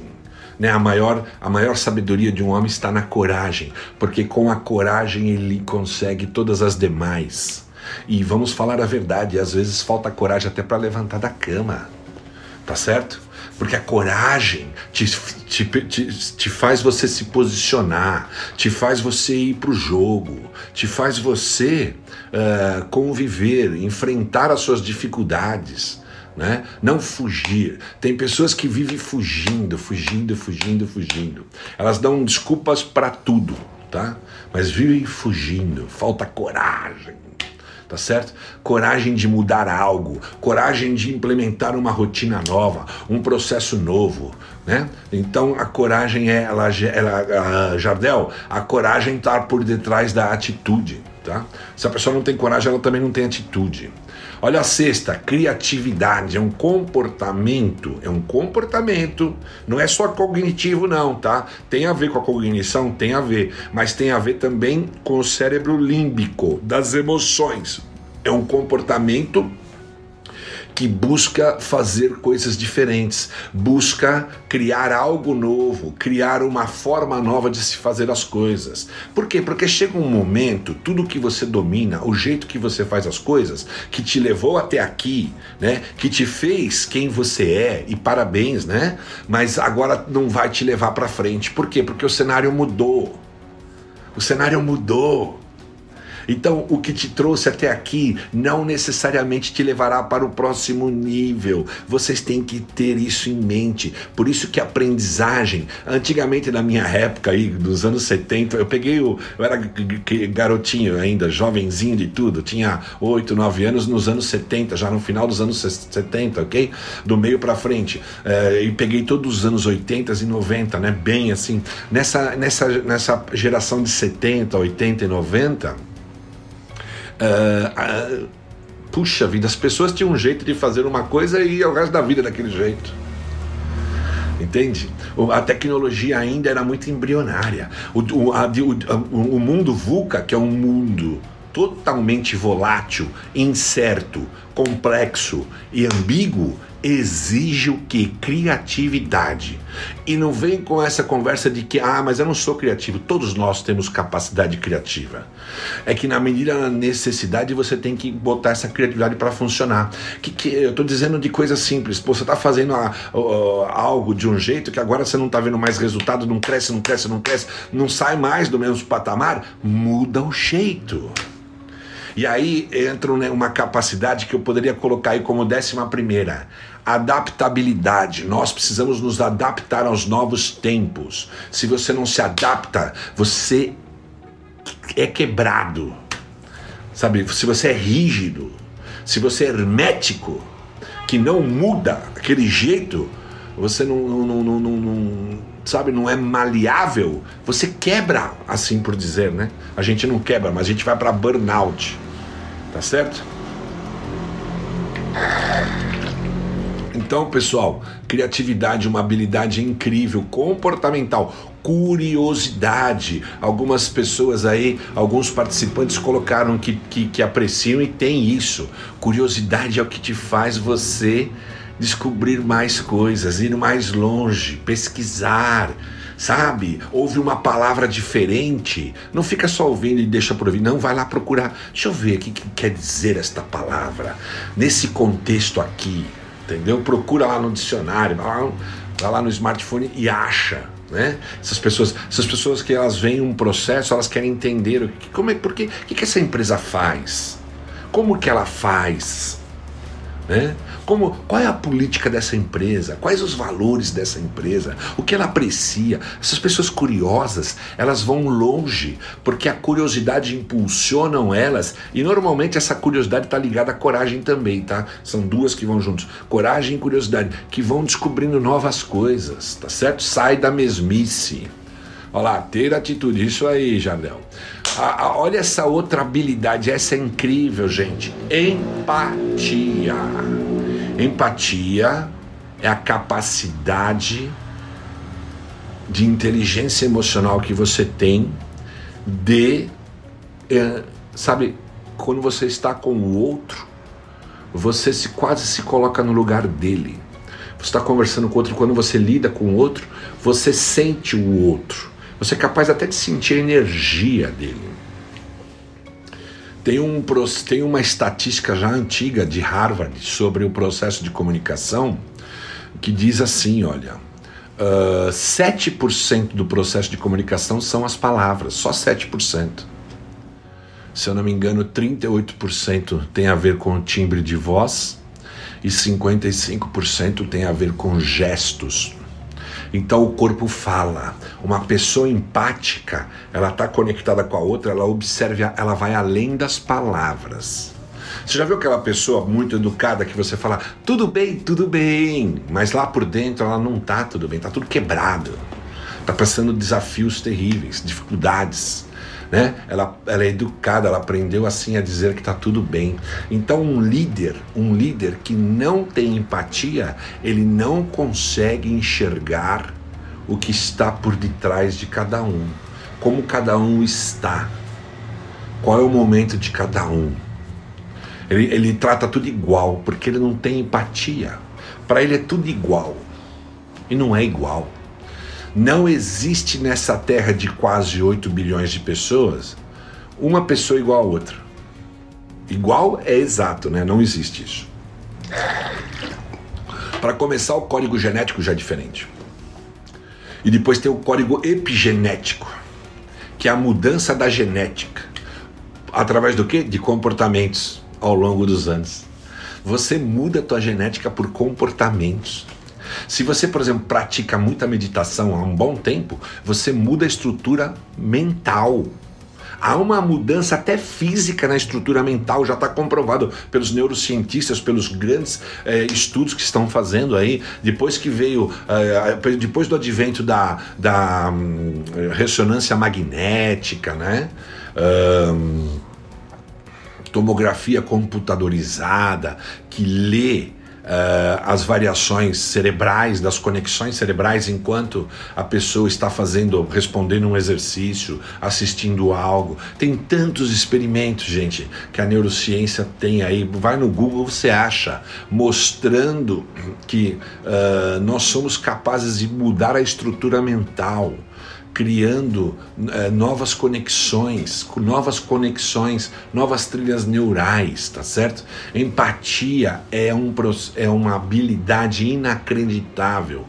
Né? A, maior, a maior sabedoria de um homem está na coragem, porque com a coragem ele consegue todas as demais. E vamos falar a verdade, às vezes falta coragem até para levantar da cama, tá certo? Porque a coragem te, te, te, te faz você se posicionar, te faz você ir para o jogo, te faz você uh, conviver, enfrentar as suas dificuldades. Né? Não fugir. Tem pessoas que vivem fugindo, fugindo, fugindo, fugindo. Elas dão desculpas para tudo, tá? Mas vivem fugindo. Falta coragem tá certo? Coragem de mudar algo, coragem de implementar uma rotina nova, um processo novo, né? Então a coragem é, ela, ela a Jardel, a coragem está por detrás da atitude, tá? Se a pessoa não tem coragem, ela também não tem atitude. Olha a sexta, criatividade, é um comportamento, é um comportamento, não é só cognitivo não, tá? Tem a ver com a cognição, tem a ver, mas tem a ver também com o cérebro límbico, das emoções. É um comportamento que busca fazer coisas diferentes, busca criar algo novo, criar uma forma nova de se fazer as coisas. Por quê? Porque chega um momento, tudo que você domina, o jeito que você faz as coisas, que te levou até aqui, né? Que te fez quem você é e parabéns, né? Mas agora não vai te levar para frente. Por quê? Porque o cenário mudou. O cenário mudou. Então, o que te trouxe até aqui não necessariamente te levará para o próximo nível. Vocês têm que ter isso em mente. Por isso que aprendizagem, antigamente na minha época aí, dos anos 70, eu peguei o eu era garotinho ainda, jovenzinho de tudo, tinha 8, 9 anos nos anos 70, já no final dos anos 70, OK? Do meio para frente. É, e peguei todos os anos 80 e 90, né? Bem assim, nessa nessa nessa geração de 70, 80 e 90, Uh, uh, puxa vida, as pessoas tinham um jeito de fazer uma coisa e ia o resto da vida daquele jeito. Entende? A tecnologia ainda era muito embrionária. O, o, a, o, o mundo VUCA, que é um mundo totalmente volátil, incerto, complexo e ambíguo, exige o que? Criatividade. E não vem com essa conversa de que, ah, mas eu não sou criativo. Todos nós temos capacidade criativa. É que na medida da necessidade você tem que botar essa criatividade para funcionar. Que, que eu estou dizendo de coisas simples. Pô, você está fazendo a, a, algo de um jeito que agora você não está vendo mais resultado, não cresce, não cresce, não cresce, não sai mais do mesmo patamar. Muda o jeito. E aí entra né, uma capacidade que eu poderia colocar aí como décima primeira. Adaptabilidade. Nós precisamos nos adaptar aos novos tempos. Se você não se adapta, você é quebrado. Sabe? Se você é rígido, se você é hermético, que não muda aquele jeito, você não, não, não, não, sabe, não é maleável, você quebra, assim por dizer, né? A gente não quebra, mas a gente vai para burnout. Tá certo? Então, pessoal, criatividade, uma habilidade incrível, comportamental, curiosidade. Algumas pessoas aí, alguns participantes colocaram que, que, que apreciam e tem isso. Curiosidade é o que te faz você descobrir mais coisas, ir mais longe, pesquisar, sabe? Ouve uma palavra diferente. Não fica só ouvindo e deixa por ouvir. Não, vai lá procurar. Deixa eu ver o que, que quer dizer esta palavra nesse contexto aqui, entendeu? Procura lá no dicionário, vai lá, no smartphone e acha. Né? Essas pessoas, essas pessoas que elas veem um processo, elas querem entender o que, como é, porque, o que, que essa empresa faz, como que ela faz, né? Como, qual é a política dessa empresa? Quais os valores dessa empresa? O que ela aprecia? Essas pessoas curiosas, elas vão longe, porque a curiosidade impulsionam elas e normalmente essa curiosidade está ligada à coragem também, tá? São duas que vão juntos. Coragem e curiosidade, que vão descobrindo novas coisas, tá certo? Sai da mesmice. Olha lá, ter atitude, isso aí, Jardel. A, a, olha essa outra habilidade, essa é incrível, gente. Empatia. Empatia é a capacidade de inteligência emocional que você tem de, é, sabe, quando você está com o outro, você se quase se coloca no lugar dele. Você está conversando com o outro, quando você lida com o outro, você sente o outro. Você é capaz até de sentir a energia dele. Tem, um, tem uma estatística já antiga de Harvard sobre o processo de comunicação que diz assim: olha, uh, 7% do processo de comunicação são as palavras, só 7%. Se eu não me engano, 38% tem a ver com o timbre de voz e 55% tem a ver com gestos. Então o corpo fala. Uma pessoa empática, ela está conectada com a outra, ela observa, ela vai além das palavras. Você já viu aquela pessoa muito educada que você fala, tudo bem, tudo bem, mas lá por dentro ela não tá tudo bem, tá tudo quebrado. Tá passando desafios terríveis, dificuldades né? Ela, ela é educada, ela aprendeu assim a dizer que está tudo bem. Então um líder, um líder que não tem empatia, ele não consegue enxergar o que está por detrás de cada um, como cada um está, qual é o momento de cada um. Ele, ele trata tudo igual, porque ele não tem empatia. Para ele é tudo igual. E não é igual. Não existe nessa terra de quase 8 bilhões de pessoas uma pessoa igual a outra. Igual é exato, né? Não existe isso. Para começar, o código genético já é diferente. E depois tem o código epigenético, que é a mudança da genética. Através do quê? De comportamentos ao longo dos anos. Você muda a tua genética por comportamentos. Se você, por exemplo, pratica muita meditação há um bom tempo, você muda a estrutura mental. Há uma mudança até física na estrutura mental, já está comprovado pelos neurocientistas, pelos grandes eh, estudos que estão fazendo aí. Depois que veio, eh, depois do advento da, da hum, ressonância magnética, né? Um, tomografia computadorizada que lê as variações cerebrais, das conexões cerebrais enquanto a pessoa está fazendo, respondendo um exercício, assistindo algo. Tem tantos experimentos, gente, que a neurociência tem aí. Vai no Google, você acha, mostrando que uh, nós somos capazes de mudar a estrutura mental criando é, novas conexões, novas conexões, novas trilhas neurais, tá certo? Empatia é, um, é uma habilidade inacreditável.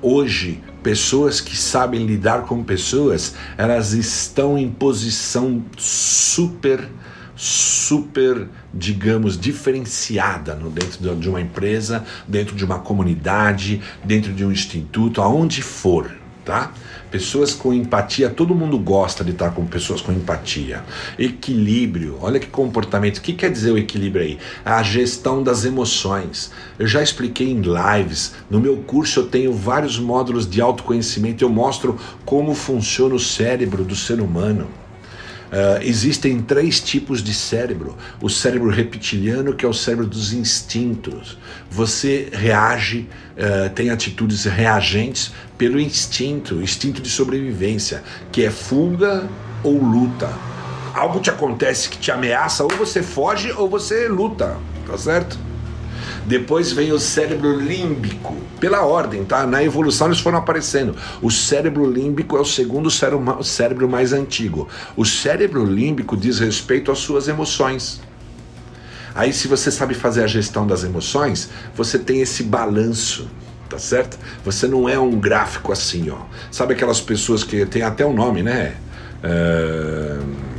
Hoje, pessoas que sabem lidar com pessoas, elas estão em posição super, super digamos, diferenciada no, dentro de uma empresa, dentro de uma comunidade, dentro de um instituto, aonde for, tá? Pessoas com empatia, todo mundo gosta de estar com pessoas com empatia. Equilíbrio, olha que comportamento. O que quer dizer o equilíbrio aí? A gestão das emoções. Eu já expliquei em lives. No meu curso eu tenho vários módulos de autoconhecimento. Eu mostro como funciona o cérebro do ser humano. Uh, existem três tipos de cérebro: o cérebro reptiliano, que é o cérebro dos instintos. Você reage, uh, tem atitudes reagentes pelo instinto, instinto de sobrevivência, que é fuga ou luta. Algo te acontece que te ameaça, ou você foge ou você luta, tá certo? Depois vem o cérebro límbico, pela ordem, tá? Na evolução eles foram aparecendo. O cérebro límbico é o segundo cérebro mais antigo. O cérebro límbico diz respeito às suas emoções. Aí, se você sabe fazer a gestão das emoções, você tem esse balanço, tá certo? Você não é um gráfico assim, ó. Sabe aquelas pessoas que tem até o um nome, né? Uh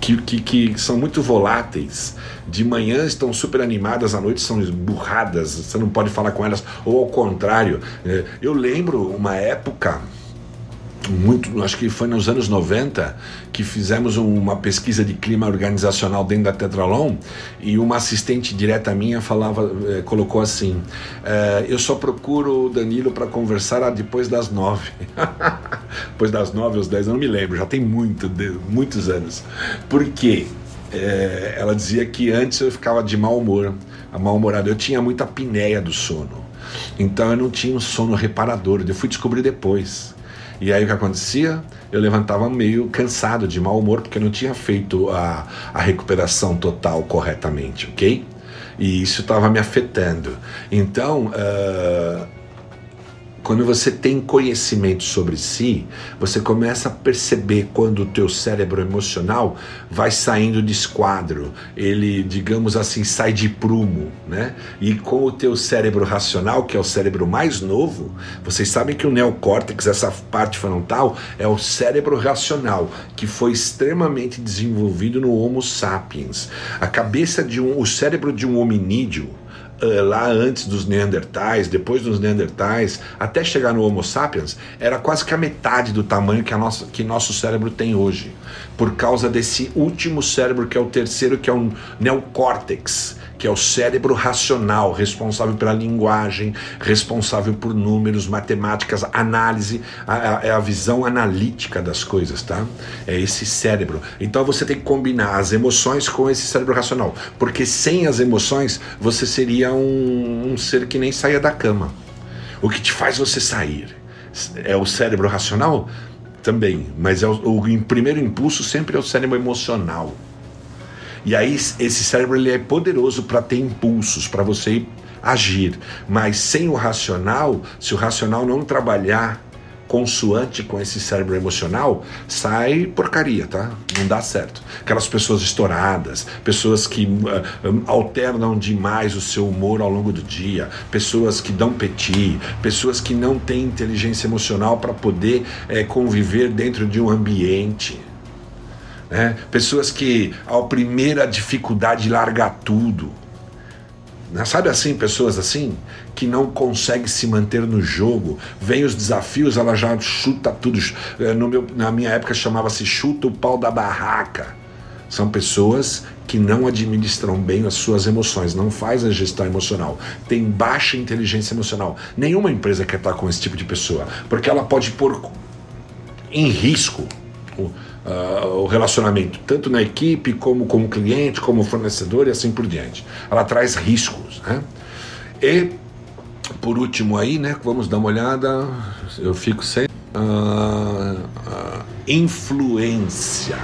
que, que, que, são muito voláteis. De manhã estão super animadas, à noite são burradas, você não pode falar com elas, ou ao contrário. É, eu lembro uma época muito, acho que foi nos anos 90 que fizemos uma pesquisa de clima organizacional dentro da Tetralon e uma assistente direta minha falava, eh, colocou assim: eh, eu só procuro o Danilo para conversar depois das nove, depois das nove aos dez, eu não me lembro, já tem muito, muitos anos. Por quê? Eh, ela dizia que antes eu ficava de mau humor, mal-humorado, eu tinha muita apneia do sono. Então eu não tinha um sono reparador, eu fui descobrir depois. E aí o que acontecia? Eu levantava meio cansado, de mau humor, porque eu não tinha feito a, a recuperação total corretamente, ok? E isso estava me afetando. Então, uh, quando você tem conhecimento sobre si, você começa a perceber quando o teu cérebro emocional vai saindo de esquadro, ele, digamos assim, sai de prumo, né? E com o teu cérebro racional, que é o cérebro mais novo, vocês sabem que o neocórtex, essa parte frontal, é o cérebro racional, que foi extremamente desenvolvido no Homo sapiens. A cabeça de um, o cérebro de um hominídeo, lá antes dos Neandertais, depois dos Neandertais, até chegar no Homo sapiens, era quase que a metade do tamanho que, a nossa, que nosso cérebro tem hoje. Por causa desse último cérebro, que é o terceiro, que é o neocórtex que é o cérebro racional, responsável pela linguagem, responsável por números, matemáticas, análise, é a, a, visão analítica das coisas, tá? É esse cérebro. Então você tem que combinar as emoções com esse cérebro racional, porque sem as emoções você seria um, um ser que nem saia da cama. O que te faz você sair é o cérebro racional também, mas é o, o primeiro impulso sempre é o cérebro emocional. E aí esse cérebro ele é poderoso para ter impulsos, para você agir. Mas sem o racional, se o racional não trabalhar consoante com esse cérebro emocional, sai porcaria, tá? Não dá certo. Aquelas pessoas estouradas, pessoas que uh, alternam demais o seu humor ao longo do dia, pessoas que dão petit, pessoas que não têm inteligência emocional para poder uh, conviver dentro de um ambiente. Né? Pessoas que, ao primeira dificuldade, largar tudo. Né? Sabe assim, pessoas assim, que não conseguem se manter no jogo, vem os desafios, ela já chuta tudo. É, meu, na minha época chamava-se chuta o pau da barraca. São pessoas que não administram bem as suas emoções, não faz a gestão emocional, tem baixa inteligência emocional. Nenhuma empresa quer estar com esse tipo de pessoa, porque ela pode pôr em risco uh, o relacionamento, tanto na equipe, como com o cliente, como fornecedor e assim por diante. Ela traz riscos. Né? E, por último, aí, né, vamos dar uma olhada, eu fico sem. Uh, uh, influência.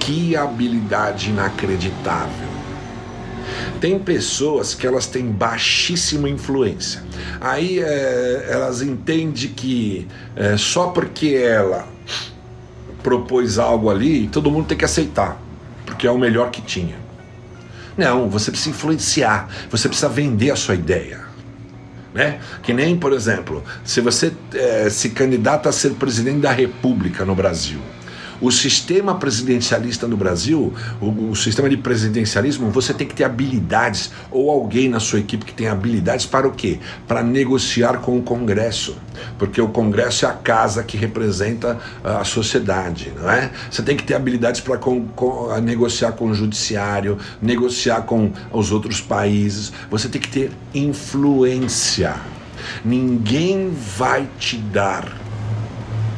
Que habilidade inacreditável. Tem pessoas que elas têm baixíssima influência. Aí é, elas entendem que é, só porque ela propôs algo ali e todo mundo tem que aceitar, porque é o melhor que tinha. Não, você precisa influenciar, você precisa vender a sua ideia. Né? Que nem, por exemplo, se você é, se candidata a ser presidente da República no Brasil, O sistema presidencialista no Brasil, o, o, sistema de presidencialismo, você tem que ter habilidades ou alguém na sua equipe que tem habilidades para o quê? Para negociar com o Congresso, porque o Congresso é a casa que representa a sociedade, não é? Você tem que ter habilidades para negociar com o judiciário, negociar com os outros países. Você tem que ter influência. Ninguém vai te dar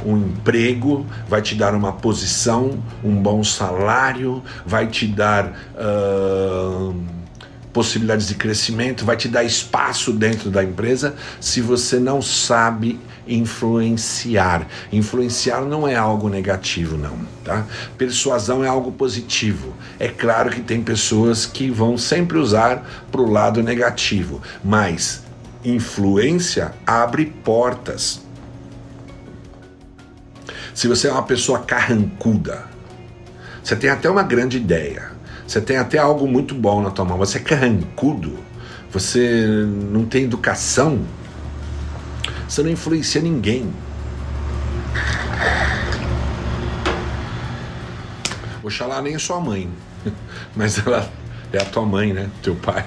um emprego, vai te dar uma posição, um bom salário, vai te dar uh, possibilidades de crescimento, vai te dar espaço dentro da empresa se você não sabe influenciar. Influenciar não é algo negativo, não, tá? Persuasão é algo positivo. É claro que tem pessoas que vão sempre usar para o lado negativo, mas influência abre portas. Se você é uma pessoa carrancuda, você tem até uma grande ideia, você tem até algo muito bom na tua mão, você é carrancudo, você não tem educação, você não influencia ninguém. Oxalá nem sua mãe, mas ela é a tua mãe, né? Teu pai.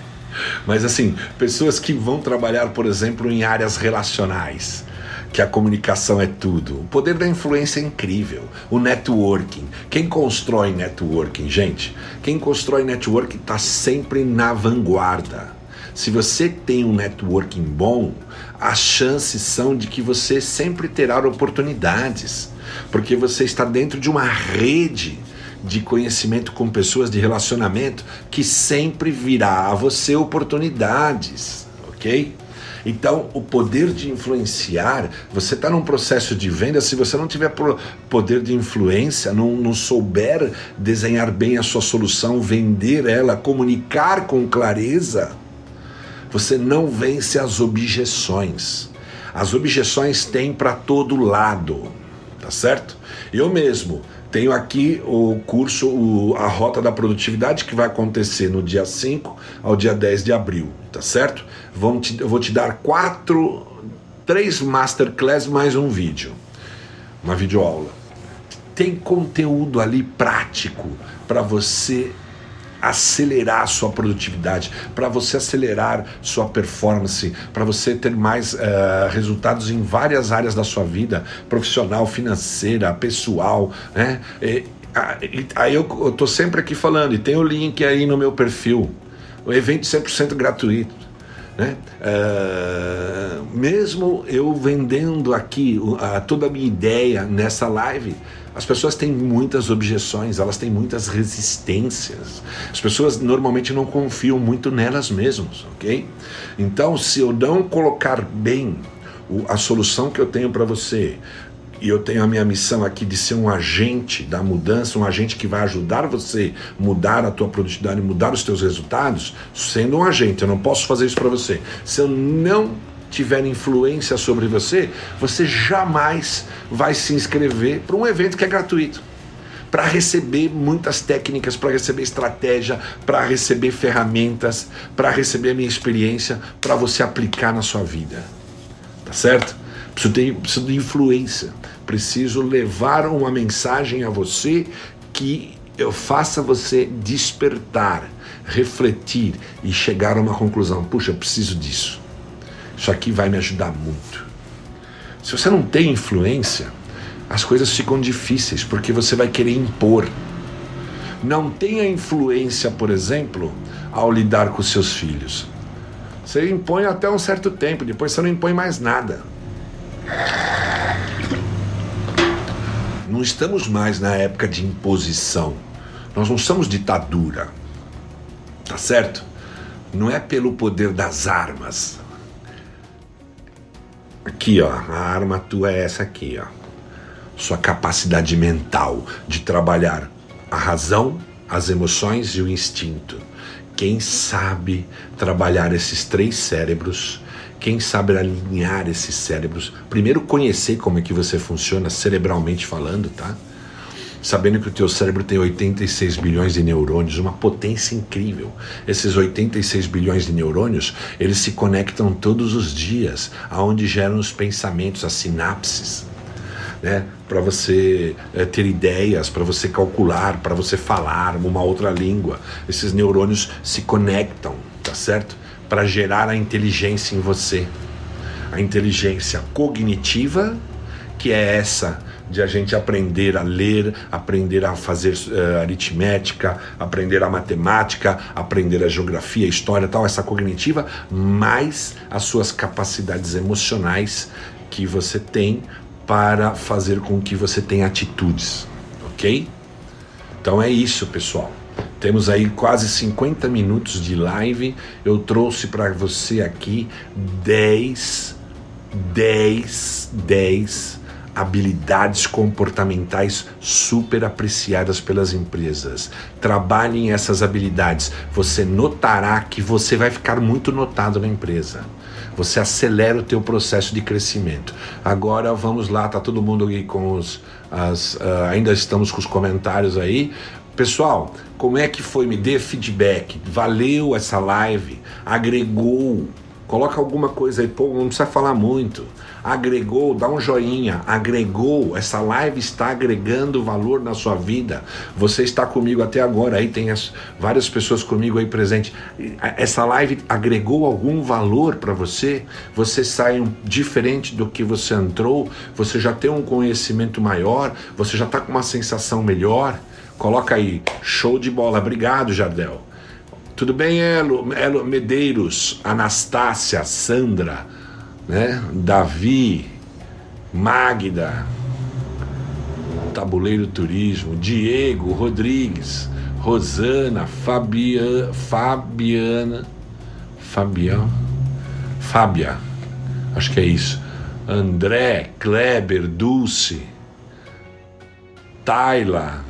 Mas assim, pessoas que vão trabalhar, por exemplo, em áreas relacionais, que a comunicação é tudo. O poder da influência é incrível. O networking. Quem constrói networking, gente? Quem constrói networking está sempre na vanguarda. Se você tem um networking bom, as chances são de que você sempre terá oportunidades, porque você está dentro de uma rede de conhecimento com pessoas, de relacionamento, que sempre virá a você oportunidades, ok? Então, o poder de influenciar, você está num processo de venda, se você não tiver poder de influência, não, não souber desenhar bem a sua solução, vender ela, comunicar com clareza, você não vence as objeções. As objeções têm para todo lado, tá certo? Eu mesmo tenho aqui o curso, o, a Rota da Produtividade, que vai acontecer no dia 5 ao dia 10 de abril, tá certo? Vamos te, eu vou te dar quatro, três masterclass mais um vídeo, uma videoaula. Tem conteúdo ali prático para você acelerar sua produtividade, para você acelerar sua performance, para você ter mais uh, resultados em várias áreas da sua vida, profissional, financeira, pessoal, né? E, aí eu, eu tô sempre aqui falando, e tem o link aí no meu perfil, o evento 100% gratuito. Né? Uh, mesmo eu vendendo aqui uh, toda a minha ideia nessa live, as pessoas têm muitas objeções, elas têm muitas resistências. As pessoas normalmente não confiam muito nelas mesmas, ok? Então, se eu não colocar bem a solução que eu tenho para você, e eu tenho a minha missão aqui de ser um agente da mudança, um agente que vai ajudar você mudar a tua produtividade, mudar os teus resultados, sendo um agente, eu não posso fazer isso para você. Se eu não tiver influência sobre você, você jamais vai se inscrever para um evento que é gratuito. Para receber muitas técnicas, para receber estratégia, para receber ferramentas, para receber a minha experiência, para você aplicar na sua vida. Tá certo? Preciso, ter, preciso de influência. Preciso levar uma mensagem a você que eu faça você despertar, refletir e chegar a uma conclusão. Puxa, eu preciso disso. Isso aqui vai me ajudar muito. Se você não tem influência, as coisas ficam difíceis porque você vai querer impor. Não tenha influência, por exemplo, ao lidar com seus filhos. Você impõe até um certo tempo, depois você não impõe mais nada. Não estamos mais na época de imposição. Nós não somos ditadura. Tá certo? Não é pelo poder das armas, Aqui, ó, a arma tua é essa aqui, ó. Sua capacidade mental de trabalhar a razão, as emoções e o instinto. Quem sabe trabalhar esses três cérebros, quem sabe alinhar esses cérebros, primeiro conhecer como é que você funciona cerebralmente falando, tá? Sabendo que o teu cérebro tem 86 bilhões de neurônios, uma potência incrível. Esses 86 bilhões de neurônios, eles se conectam todos os dias, aonde geram os pensamentos, as sinapses. né? Para você é, ter ideias, para você calcular, para você falar uma outra língua. Esses neurônios se conectam, tá certo? Para gerar a inteligência em você. A inteligência cognitiva, que é essa de a gente aprender a ler, aprender a fazer uh, aritmética, aprender a matemática, aprender a geografia, história, tal, essa cognitiva, mais as suas capacidades emocionais que você tem para fazer com que você tenha atitudes, ok? Então é isso, pessoal. Temos aí quase 50 minutos de live. Eu trouxe para você aqui 10, 10, 10 habilidades comportamentais super apreciadas pelas empresas. Trabalhem essas habilidades. Você notará que você vai ficar muito notado na empresa. Você acelera o teu processo de crescimento. Agora vamos lá, tá todo mundo aí com os as, uh, ainda estamos com os comentários aí. Pessoal, como é que foi? Me dê feedback. Valeu essa live? Agregou? Coloca alguma coisa aí, pô, não precisa falar muito agregou, dá um joinha, agregou, essa live está agregando valor na sua vida. Você está comigo até agora, aí tem as, várias pessoas comigo aí presente. Essa live agregou algum valor para você? Você sai diferente do que você entrou? Você já tem um conhecimento maior? Você já está com uma sensação melhor? Coloca aí, show de bola. Obrigado, Jardel. Tudo bem, Elo, Elo Medeiros, Anastácia, Sandra né? Davi, Magda, Tabuleiro Turismo, Diego Rodrigues, Rosana, Fabiana, Fabiana, Fabião, Fábia, acho que é isso. André, Kleber, Dulce, Taila,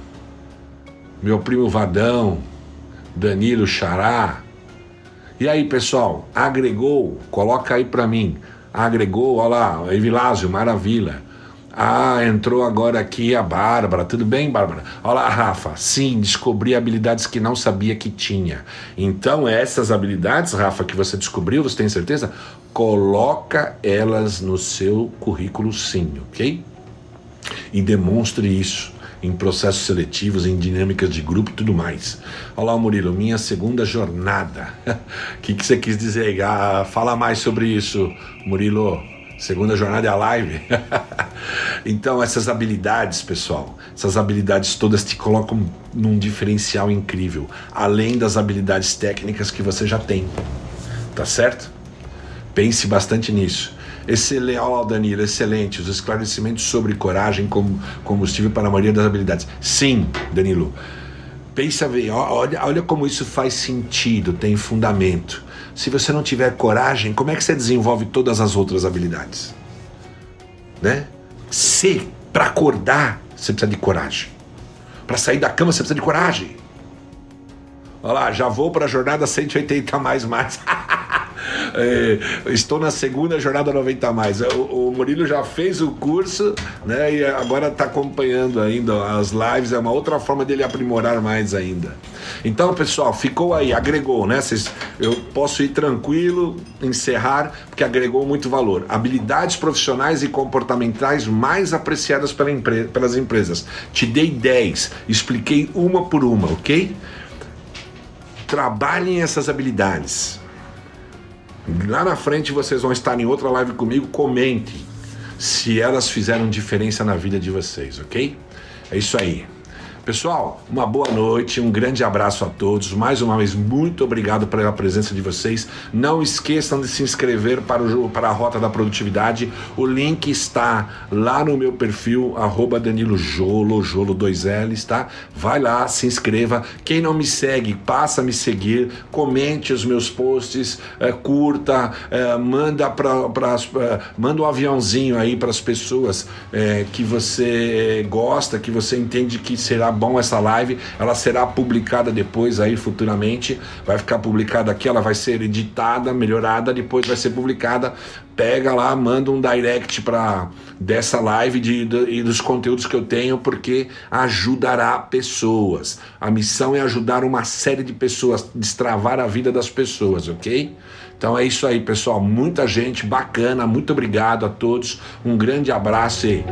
meu primo Vadão, Danilo Xará. E aí, pessoal, agregou? Coloca aí para mim agregou, olha lá, Evilásio, maravilha. Ah, entrou agora aqui a Bárbara. Tudo bem, Bárbara? Olá, Rafa. Sim, descobri habilidades que não sabia que tinha. Então, essas habilidades, Rafa, que você descobriu, você tem certeza? Coloca elas no seu currículo sim, ok? E demonstre isso em processos seletivos, em dinâmicas de grupo e tudo mais. Olá, Murilo, minha segunda jornada. O que, que você quis dizer? Ah, fala mais sobre isso, Murilo. Segunda jornada é a live. então, essas habilidades, pessoal, essas habilidades todas te colocam num diferencial incrível, além das habilidades técnicas que você já tem. Tá certo? Pense bastante nisso. Excelente, oh, Danilo, excelente. Os esclarecimentos sobre coragem como combustível para a maioria das habilidades. Sim, Danilo. Pensa bem, olha, olha como isso faz sentido, tem fundamento. Se você não tiver coragem, como é que você desenvolve todas as outras habilidades? Né? Se para acordar você precisa de coragem. Para sair da cama você precisa de coragem. Olha lá, já vou para a jornada 180 mais mais. É, estou na segunda jornada 90 mais. O, o, Murilo já fez o curso, né? E agora está acompanhando ainda as lives. É uma outra forma dele aprimorar mais ainda. Então, pessoal, ficou aí, agregou, né? Cês, eu posso ir tranquilo, encerrar, porque agregou muito valor. Habilidades profissionais e comportamentais mais apreciadas pela empre pelas empresas. Te dei 10, expliquei uma por uma, ok? Trabalhem essas habilidades. Lá na frente vocês vão estar em outra live comigo. Comente se elas fizeram diferença na vida de vocês, ok? É isso aí. Pessoal, uma boa noite, um grande abraço a todos. Mais uma vez, muito obrigado pela presença de vocês. Não esqueçam de se inscrever para, o, para a Rota da Produtividade. O link está lá no meu perfil, arroba Danilo Jolo, Jolo 2Ls, tá? Vai lá, se inscreva. Quem não me segue, passa a me seguir, comente os meus posts, é, curta, é, manda, pra, pra, é, manda um aviãozinho aí para as pessoas é, que você gosta, que você entende que será bom essa live. Ela será publicada depois aí futuramente. Vai ficar publicada aqui, ela vai ser editada, melhorada, depois vai ser publicada. Pega lá, manda um direct para dessa live de, de, e dos conteúdos que eu tenho, porque ajudará pessoas. A missão é ajudar uma série de pessoas, destravar a vida das pessoas, ok? Então é isso aí, pessoal. Muita gente bacana. Muito obrigado a todos. Um grande abraço e